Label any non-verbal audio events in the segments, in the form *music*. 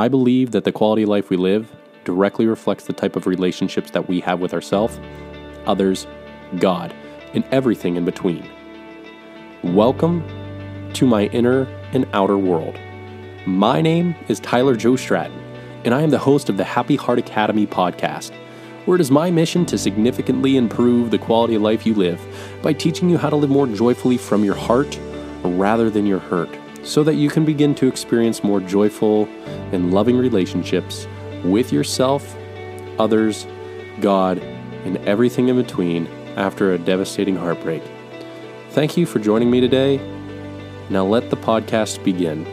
I believe that the quality of life we live directly reflects the type of relationships that we have with ourselves, others, God, and everything in between. Welcome to my inner and outer world. My name is Tyler Joe Stratton, and I am the host of the Happy Heart Academy podcast, where it is my mission to significantly improve the quality of life you live by teaching you how to live more joyfully from your heart rather than your hurt, so that you can begin to experience more joyful and loving relationships with yourself, others, God, and everything in between after a devastating heartbreak. Thank you for joining me today. Now let the podcast begin.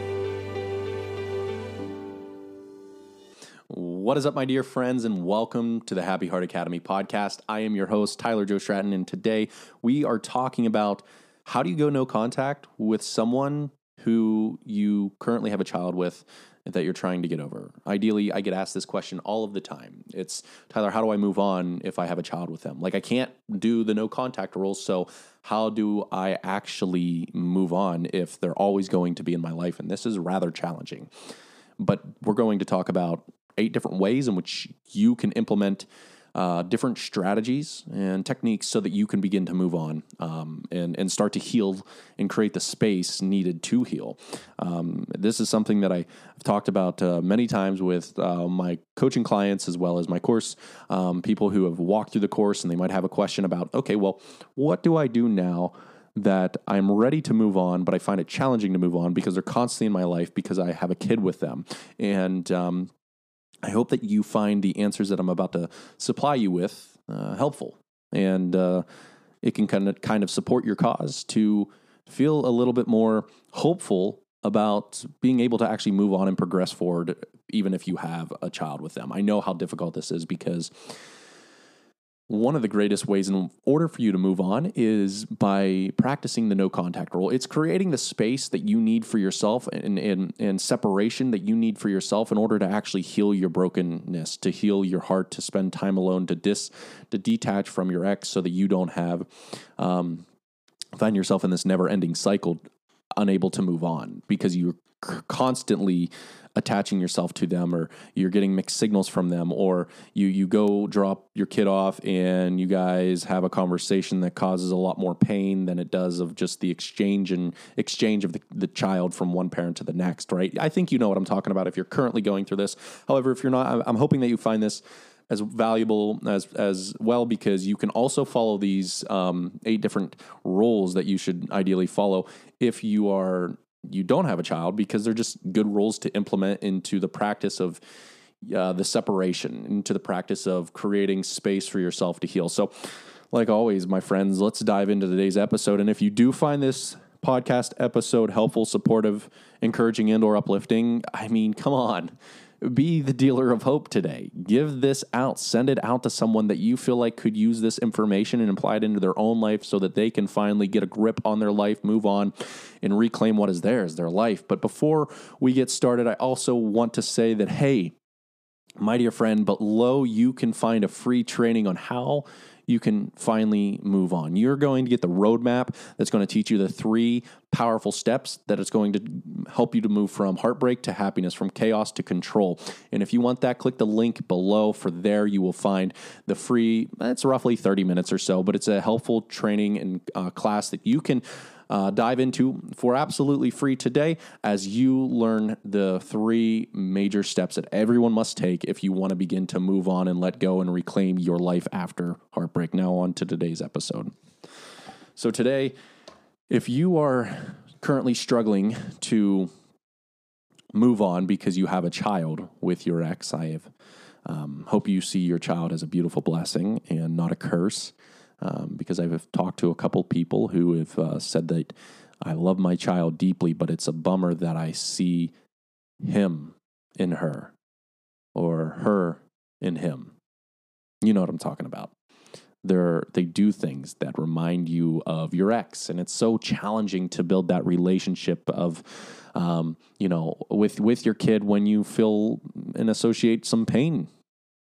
What is up, my dear friends, and welcome to the Happy Heart Academy podcast. I am your host, Tyler Joe Stratton, and today we are talking about how do you go no contact with someone who you currently have a child with that you're trying to get over? Ideally, I get asked this question all of the time. It's Tyler, how do I move on if I have a child with them? Like, I can't do the no contact rules. So, how do I actually move on if they're always going to be in my life? And this is rather challenging. But we're going to talk about eight different ways in which you can implement uh, different strategies and techniques so that you can begin to move on um, and, and start to heal and create the space needed to heal. Um, this is something that I, have talked about uh, many times with uh, my coaching clients as well as my course um, people who have walked through the course and they might have a question about, okay, well, what do I do now? that I'm ready to move on, but I find it challenging to move on because they're constantly in my life because I have a kid with them. And um, I hope that you find the answers that I'm about to supply you with uh, helpful, and uh, it can kind of kind of support your cause to feel a little bit more hopeful about being able to actually move on and progress forward, even if you have a child with them. I know how difficult this is because one of the greatest ways in order for you to move on is by practicing the no contact rule. It's creating the space that you need for yourself and, and, and separation that you need for yourself in order to actually heal your brokenness, to heal your heart, to spend time alone, to dis to detach from your ex so that you don't have um, find yourself in this never ending cycle unable to move on because you're constantly attaching yourself to them or you're getting mixed signals from them or you you go drop your kid off and you guys have a conversation that causes a lot more pain than it does of just the exchange and exchange of the, the child from one parent to the next right? I think you know what i'm talking about if you're currently going through this. However if you're not i'm hoping that you find this as valuable as as well because you can also follow these um, eight different rules that you should ideally follow if you are you don't have a child because they're just good rules to implement into the practice of uh, the separation, into the practice of creating space for yourself to heal. So, like always, my friends, let's dive into today's episode. And if you do find this podcast episode helpful, supportive, encouraging, and or uplifting, I mean, come on be the dealer of hope today. Give this out. Send it out to someone that you feel like could use this information and apply it into their own life so that they can finally get a grip on their life, move on, and reclaim what is theirs, their life. But before we get started, I also want to say that, hey, my dear friend, below you can find a free training on how you can finally move on. You're going to get the roadmap that's going to teach you the three powerful steps that it's going to help you to move from heartbreak to happiness, from chaos to control. And if you want that, click the link below. For there, you will find the free, it's roughly 30 minutes or so, but it's a helpful training and uh, class that you can uh, dive into for absolutely free today as you learn the three major steps that everyone must take if you want to begin to move on and let go and reclaim your life after heartbreak. Now, on to today's episode. So, today, if you are currently struggling to move on because you have a child with your ex, I have, um, hope you see your child as a beautiful blessing and not a curse um, because I've talked to a couple people who have uh, said that I love my child deeply, but it's a bummer that I see him in her or her in him. You know what I'm talking about. They're, they do things that remind you of your ex, and it's so challenging to build that relationship of, um, you know, with with your kid when you feel and associate some pain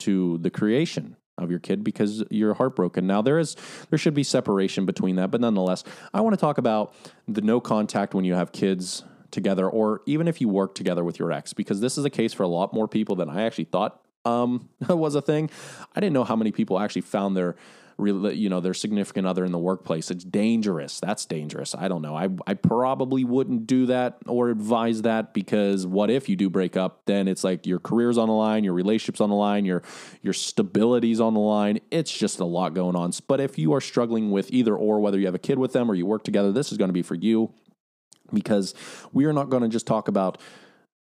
to the creation of your kid because you're heartbroken. Now there is there should be separation between that, but nonetheless, I want to talk about the no contact when you have kids together, or even if you work together with your ex, because this is a case for a lot more people than I actually thought um, *laughs* was a thing. I didn't know how many people actually found their you know their significant other in the workplace. It's dangerous. That's dangerous. I don't know. I, I probably wouldn't do that or advise that because what if you do break up? Then it's like your career's on the line your relationships on the line your your stability's on the line. It's just a lot going on. But if you are struggling with either or whether you have a kid with them or you work together this is going to be for you because we are not going to just talk about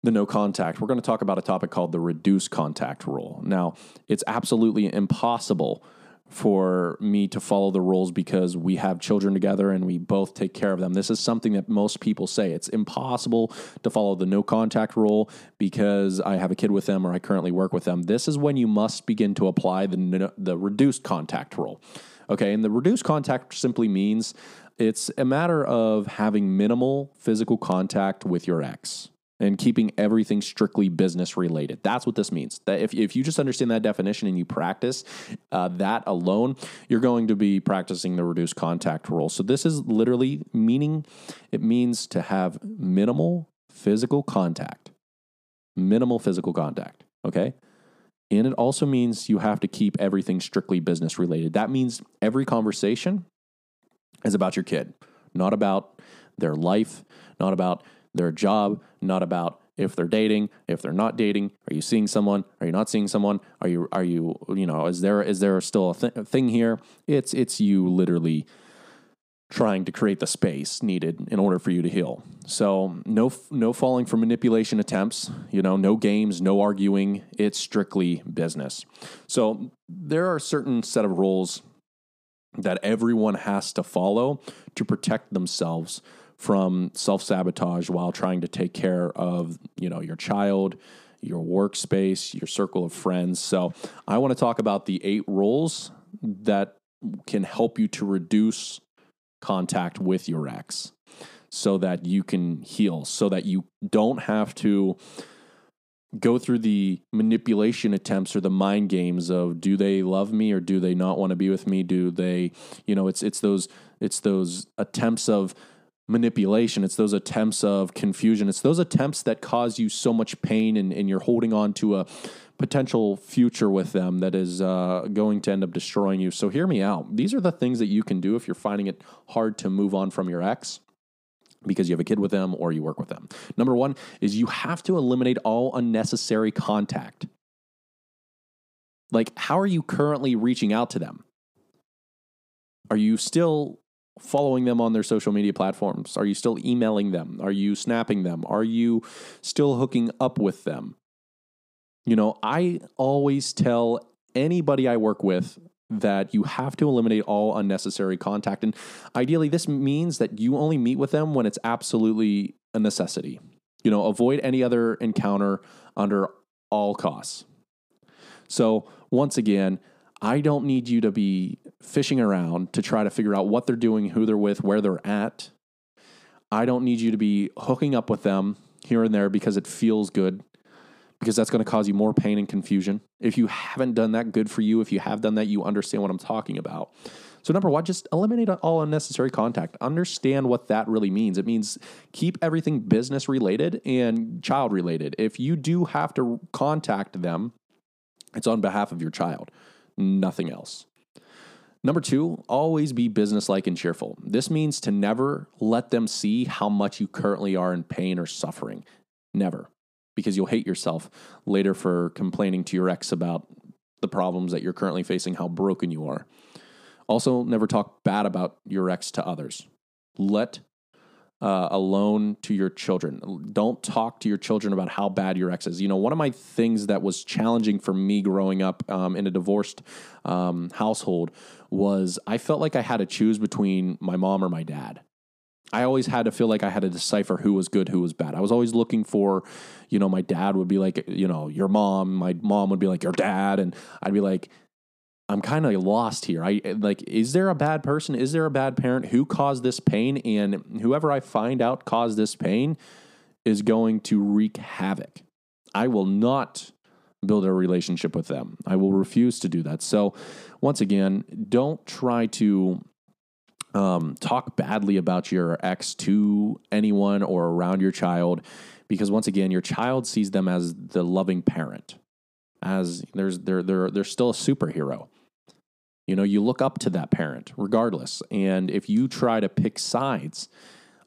the no contact. We're going to talk about a topic called the reduced contact rule. Now, it's absolutely impossible for me to follow the rules because we have children together and we both take care of them. This is something that most people say. It's impossible to follow the no contact rule because I have a kid with them or I currently work with them. This is when you must begin to apply the the reduced contact rule. Okay, and the reduced contact simply means it's a matter of having minimal physical contact with your ex and keeping everything strictly business related. That's what this means. That if, if you just understand that definition and you practice uh, that alone, you're going to be practicing the reduced contact rule. So this is literally meaning it means to have minimal physical contact. Minimal physical contact. Okay. And it also means you have to keep everything strictly business related. That means every conversation is about your kid, not about their life, not about their job, not about if they're dating, if they're not dating, are you seeing someone? Are you not seeing someone? Are you are you you know is there is there still a, th- thing here? It's it's you literally trying to create the space needed in order for you to heal. So no no falling for manipulation attempts, you know, no games, no arguing, it's strictly business. So there are certain set of rules that everyone has to follow to protect themselves from self sabotage while trying to take care of you know your child, your workspace, your circle of friends. So I want to talk about the eight rules that can help you to reduce contact with your ex so that you can heal, so that you don't have to go through the manipulation attempts or the mind games of do they love me or do they not want to be with me do they you know it's it's those it's those attempts of manipulation. It's those attempts of confusion. It's those attempts that cause you so much pain and, and you're holding on to a potential future with them that is uh, going to end up destroying you. So, hear me out. These are the things that you can do if you're finding it hard to move on from your ex because you have a kid with them or you work with them. Number one is you have to eliminate all unnecessary contact. Like, how are you currently reaching out to them? Are you still following them on their social media platforms? Are you still emailing them? Are you snapping them? Are you still hooking up with them? You know, I always tell anybody I work with that you have to eliminate all unnecessary contact. And ideally, this means that you only meet with them when it's absolutely a necessity. You know, avoid any other encounter under all costs. So, once again, I don't need you to be fishing around to try to figure out what they're doing, who they're with, where they're at. I don't need you to be hooking up with them here and there because it feels good, because that's going to cause you more pain and confusion. If you haven't done that, good for you. If you have done that, you understand what I'm talking about. So, number one, just eliminate all unnecessary contact. Understand what that really means. It means keep everything business related and child related. If you do have to contact them, it's on behalf of your child nothing else. Number two, always be businesslike and cheerful. This means to never let them see how much you currently are in pain or suffering. Never. Because you'll hate yourself later for complaining to your ex about the problems that you're currently facing, how broken you are. Also, never talk bad about your ex to others. Let uh, alone to your children. Don't talk to your children about how bad your ex is. You know, one of my things that was challenging for me growing up um, in a divorced um, household was I felt like I had to choose between my mom or my dad. I always had to feel like I had to decipher who was good, who was bad. I was always looking for, you know, my dad would be like, you know, your mom. My mom would be like, your dad. And I'd be like, I'm kind of lost here. I like, is there a bad person? Is there a bad parent who caused this pain? And whoever I find out caused this pain is going to wreak havoc. I will not build a relationship with them. I will refuse to do that. So, once again, don't try to um, talk badly about your ex to anyone or around your child because once again your child sees them as the loving parent as there's they're they're they're still a superhero you know you look up to that parent regardless and if you try to pick sides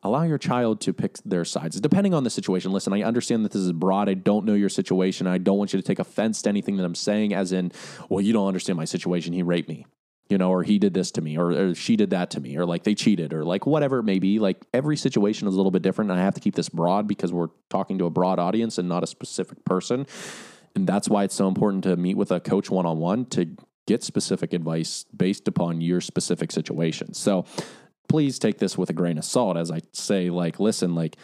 allow your child to pick their sides depending on the situation listen i understand that this is broad i don't know your situation i don't want you to take offense to anything that i'm saying as in well you don't understand my situation he raped me you know, or he did this to me, or, or, she did that to me, or like they cheated, or like whatever it may be. Like every situation is a little bit different. And I have to keep this broad because we're talking to a broad audience and not a specific person. And that's why it's so important to meet with a coach one on one to get specific advice based upon your specific situation. So please take this with a grain of salt as I say, like, listen, like,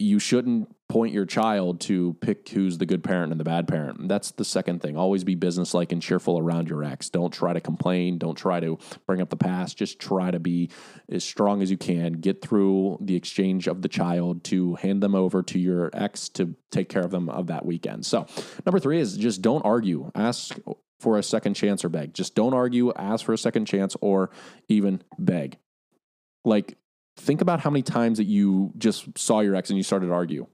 you shouldn't point your child to pick who's the good parent and the bad parent. That's the second thing. Always be businesslike and cheerful around your ex. Don't try to complain. Don't try to bring up the past. Just try to be as strong as you can. Get through the exchange of the child to hand them over to your ex to take care of them of that weekend. So, number three is just don't argue. Ask for a second chance or beg. Just don't argue, ask for a second chance or even beg. Like think about how many times that you just saw your ex and you started to argue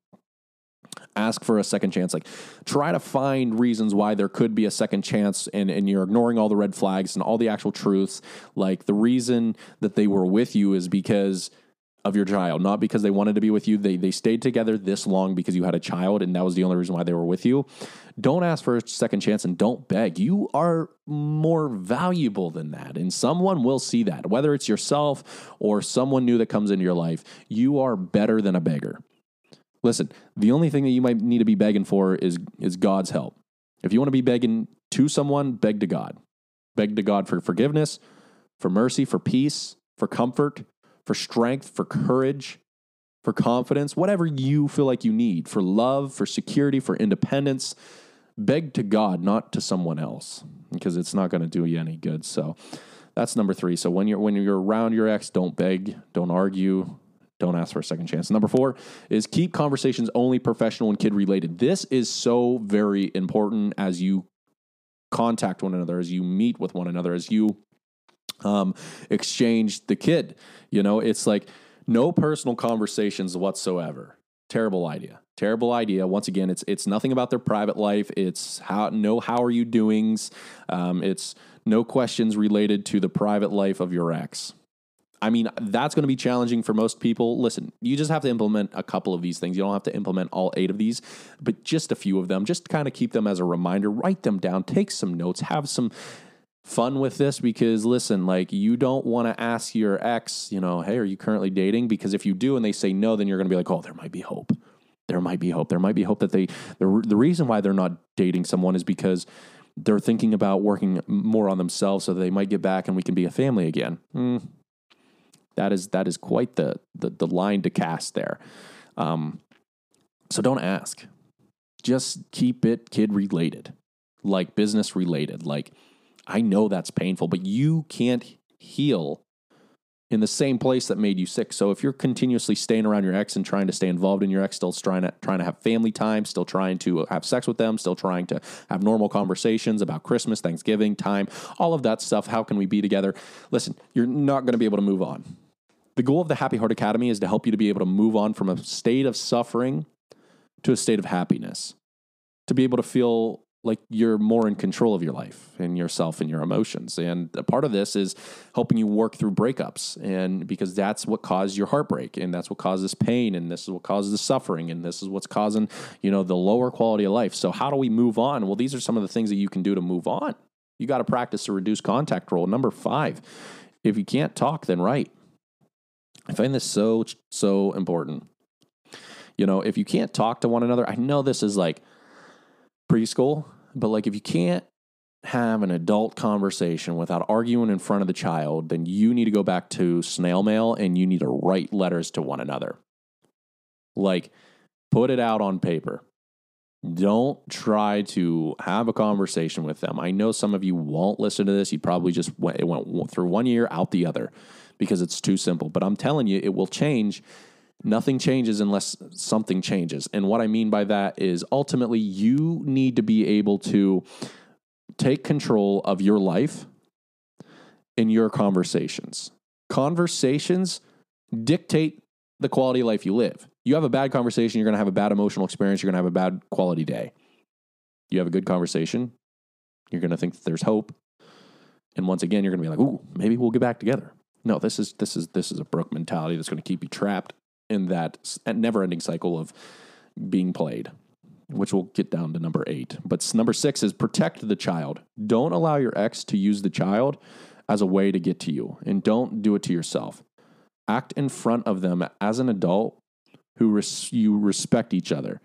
ask for a second chance like try to find reasons why there could be a second chance and, and you're ignoring all the red flags and all the actual truths like the reason that they were with you is because of your child, not because they wanted to be with you. They they stayed together this long because you had a child, and that was the only reason why they were with you. Don't ask for a second chance and don't beg. You are more valuable than that, and someone will see that. Whether it's yourself or someone new that comes into your life, you are better than a beggar. Listen, the only thing that you might need to be begging for is is God's help. If you want to be begging to someone, beg to God. Beg to God for forgiveness, for mercy, for peace, for comfort for strength, for courage, for confidence, whatever you feel like you need, for love, for security, for independence. Beg to God, not to someone else, because it's not going to do you any good. So that's number three. So when you're when you're around your ex, don't beg, don't argue, don't ask for a second chance. Number four is keep conversations only professional and kid related. This is so very important as you contact one another, as you meet with one another, as you um, exchange the kid. You know, it's like no personal conversations whatsoever. Terrible idea. Terrible idea. Once again, it's it's nothing about their private life. It's how no how are you doings. Um, it's no questions related to the private life of your ex. I mean, that's going to be challenging for most people. Listen, you just have to implement a couple of these things. You don't have to implement all eight of these, but just a few of them. Just kind of keep them as a reminder. Write them down. Take some notes. Have some fun with this because listen, like you don't want to ask your ex, you know, hey, are you currently dating? Because if you do and they say no, then you're going to be like, oh, there might be hope. There might be hope. There might be hope that they, the, the reason why they're not dating someone is because they're thinking about working more on themselves so they might get back and we can be a family again. Mm, that is that is quite the, the, the line to cast there. Um, so don't ask. Just keep it kid related, like business related, like I know that's painful, but you can't heal in the same place that made you sick. So if you're continuously staying around your ex and trying to stay involved in your ex, still trying to trying to have family time, still trying to have sex with them, still trying to have normal conversations about Christmas, Thanksgiving, time, all of that stuff, how can we be together? Listen, you're not going to be able to move on. The goal of the Happy Heart Academy is to help you to be able to move on from a state of suffering to a state of happiness. To be able to feel like you're more in control of your life and yourself and your emotions. And a part of this is helping you work through breakups. And because that's what caused your heartbreak and that's what causes pain and this is what causes the suffering and this is what's causing, you know, the lower quality of life. So how do we move on? Well, these are some of the things that you can do to move on. You got to practice the reduced contact rule. Number five, if you can't talk, then write. I find this so, so important. You know, if you can't talk to one another, I know this is like, preschool, but like if you can't have an adult conversation without arguing in front of the child, then you need to go back to snail mail and you need to write letters to one another. Like, put it out on paper. Don't try to have a conversation with them. I know some of you won't listen to this. You probably just went, it went through one year, out the other because it's too simple. But I'm telling you, it will change Nothing changes unless something changes. And what I mean by that is ultimately you need to be able to take control of your life in your conversations. conversations dictate the quality of life you live. You have a bad conversation, you're going to have a bad emotional experience, you're going to have a bad quality day. You have a good conversation, you're going to think that there's hope. And once again, you're going to be like, "Ooh, maybe we'll get back together." No, this is this is this is a broke mentality that's going to keep you trapped in that never-ending cycle of being played, which we'll get down to number 8. But number 6 is protect the child. Don't allow your ex to use the child as a way to get to you, and don't do it to yourself. Act in front of them as an adult who res- you respect each other.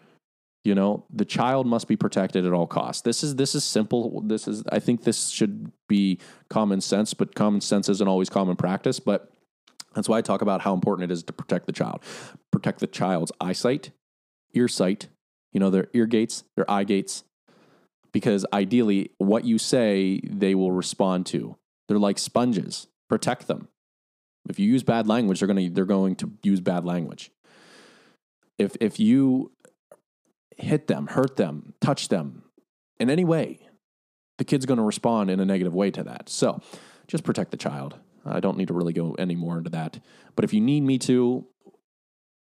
You know, the child must be protected at all costs. This is this is simple. This is I think this should be common sense, but common sense isn't always common practice, but that's why I talk about how important it is to protect the child. Protect the child's eyesight, ear sight, you know, their ear gates, their eye gates, because ideally what you say they will respond to. They're like sponges. Protect them. If you use bad language, they're going to they're going to use bad language. If if you hit them, hurt them, touch them in any way, the kid's going to respond in a negative way to that. So, just protect the child. I don't need to really go any more into that. But if you need me to,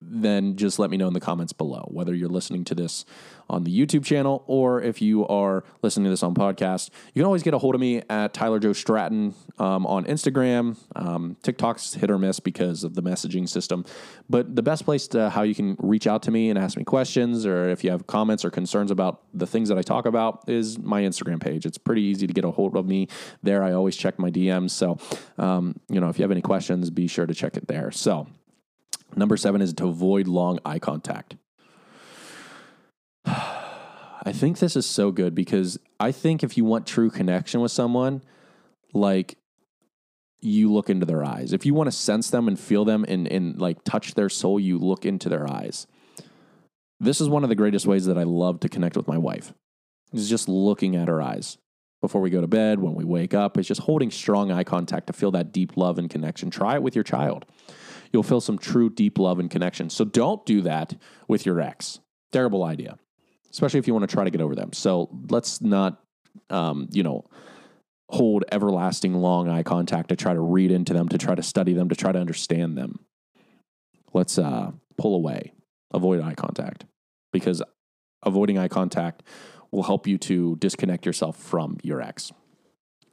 then just let me know in the comments below whether you're listening to this on the YouTube channel or if you are listening to this on podcast. You can always get a hold of me at Tyler Joe Stratton um, on Instagram. Um, TikTok's hit or miss because of the messaging system, but the best place to how you can reach out to me and ask me questions or if you have comments or concerns about the things that I talk about is my Instagram page. It's pretty easy to get a hold of me there. I always check my DMs, so um, you know if you have any questions, be sure to check it there. So. Number seven is to avoid long eye contact. *sighs* I think this is so good because I think if you want true connection with someone, like you look into their eyes. If you want to sense them and feel them and, and like touch their soul, you look into their eyes. This is one of the greatest ways that I love to connect with my wife. Is just looking at her eyes before we go to bed, when we wake up. It's just holding strong eye contact to feel that deep love and connection. Try it with your child you'll feel some true deep love and connection. So don't do that with your ex. Terrible idea, especially if you want to try to get over them. So let's not, um, you know, hold everlasting long eye contact to try to read into them, to try to study them, to try to understand them. Let's uh, pull away, avoid eye contact, because avoiding eye contact will help you to disconnect yourself from your ex.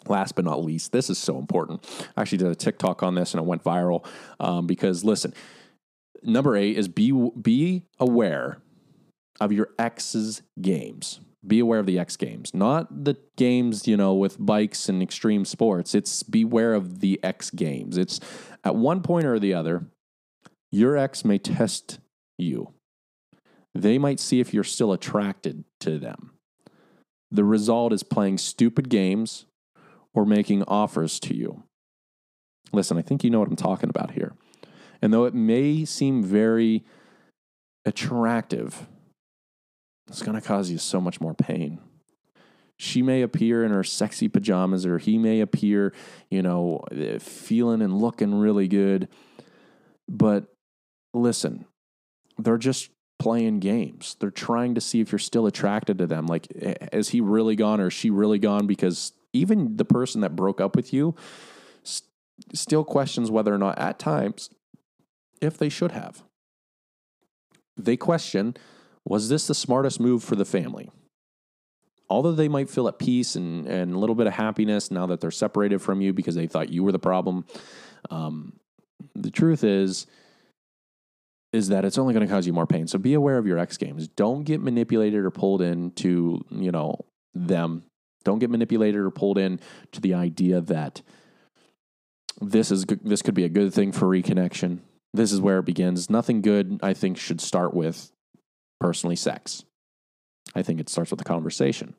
Last but not least, this is so important. I actually did a TikTok on this and it went viral um, because listen, number eight is be be aware of your ex's games. Be aware of the X games, not the games, you know, with bikes and extreme sports. It's beware of the X games. It's at one point or the other, your ex may test you. They might see if you're still attracted to them. The result is playing stupid games or making offers to you. Listen, I think you know what I'm talking about here. And though it may seem very attractive, it's going to cause you so much more pain. She may appear in her sexy pajamas, or he may appear, you know, eh, feeling and looking really good. But listen, they're just playing games. They're trying to see if you're still attracted to them. Like, eh, is he really gone or is she really gone because even the person that broke up with you st- still questions whether or not at times if they should have. They question was this the smartest move for the family? Although they might feel at peace and, and a little bit of happiness now that they're separated from you because they thought you were the problem, um, the truth is, is that it's only going to cause you more pain. So be aware of your X games. Don't get manipulated or pulled into, you know, them don't get manipulated or pulled in to the idea that this is this could be a good thing for reconnection. This is where it begins. Nothing good, I think, should start with personally sex. I think it starts with a conversation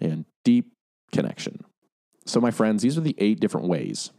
and deep connection. So, my friends, these are the eight different ways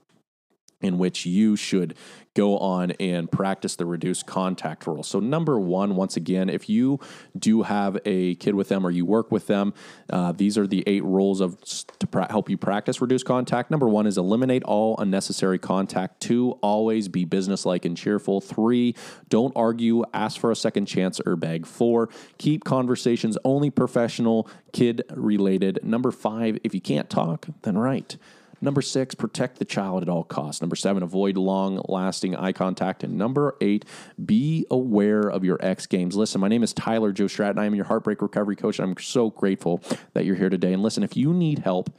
in which you should go on and practice the reduced contact rule. So, number one, once again, if you do have a kid with them or you work with them, uh, these are the eight rules of to pra- help you practice reduced contact. Number one is eliminate all unnecessary contact. Two, always be businesslike and cheerful. Three, don't argue, ask for a second chance or beg. Four, keep conversations only professional, kid related. Number five, if you can't talk, then write. Number six, protect the child at all costs. Number seven, avoid long lasting eye contact. And number eight, be aware of your X games. Listen, my name is Tyler Joe Stratton. I am your heartbreak recovery coach. And I'm so grateful that you're here today. And listen, if you need help,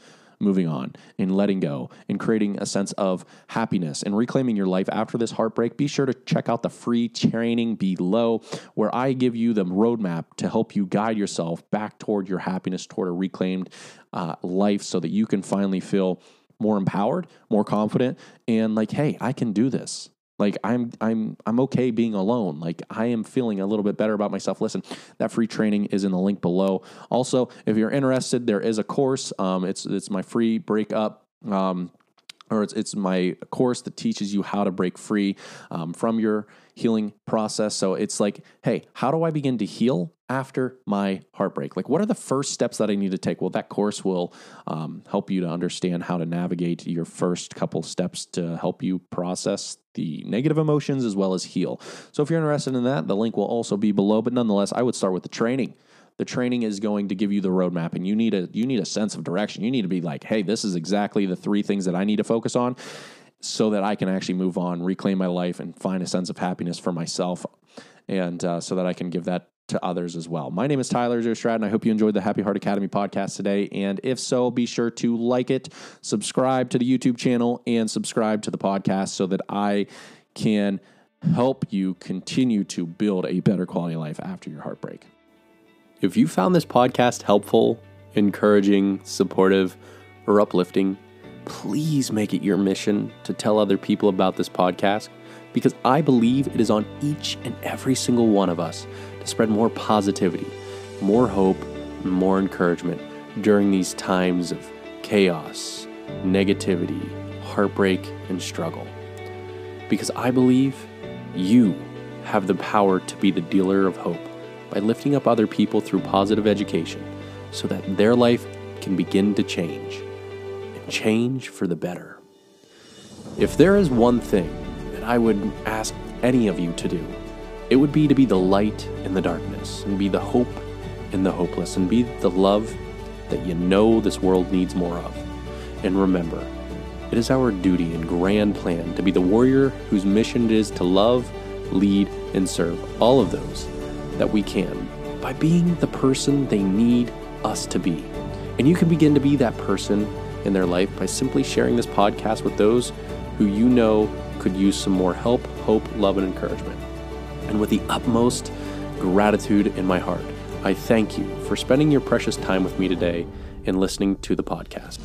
moving on and letting go and creating a sense of happiness and reclaiming your life after this heartbreak, be sure to check out the free training below where I give you the roadmap to help you guide yourself back toward your happiness, toward a reclaimed uh, life so that you can finally feel more empowered, more confident, and like, hey, I can do this. Like I'm I'm I'm okay being alone. Like I am feeling a little bit better about myself. Listen, that free training is in the link below. Also, if you're interested, there is a course. Um, it's it's my free breakup. Um, or it's, it's my course that teaches you how to break free um, from your healing process. So it's like, hey, how do I begin to heal after my heartbreak? Like, what are the first steps that I need to take? Well, that course will um, help you to understand how to navigate your first couple steps to help you process the negative emotions as well as heal. So if you're interested in that, the link will also be below. But nonetheless, I would start with the training the training is going to give you the roadmap and you need a you need a sense of direction you need to be like hey this is exactly the three things that i need to focus on so that I can actually move on, reclaim my life, and find a sense of happiness for myself, and uh, so that I can give that to others as well. My name is Tyler Joe and I hope you enjoyed the Happy Heart Academy podcast today. And if so, be sure to like it, subscribe to the YouTube channel, and subscribe to the podcast so that I can help you continue to build a better quality life after your heartbreak. If you found this podcast helpful, encouraging, supportive, or uplifting, please make it your mission to tell other people about this podcast because I believe it is on each and every single one of us to spread more positivity, more hope, more encouragement during these times of chaos, negativity, heartbreak, and struggle. Because I believe you have the power to be the dealer of hope by lifting up other people through positive education so that their life can begin to change and change for the better. If there is one thing that I would ask any of you to do, it would be to be the light in the darkness, and be the hope in the hopeless, and be the love that you know this world needs more of. And remember, it is our duty and grand plan to be the warrior whose mission it is to love, lead, and serve all of those that we can by being the person they need us to be. And you can begin to be that person in their life by simply sharing this podcast with those who you know could use some more help, hope, love, and encouragement. And with the utmost gratitude in my heart, I thank you for spending your precious time with me today and listening to the podcast.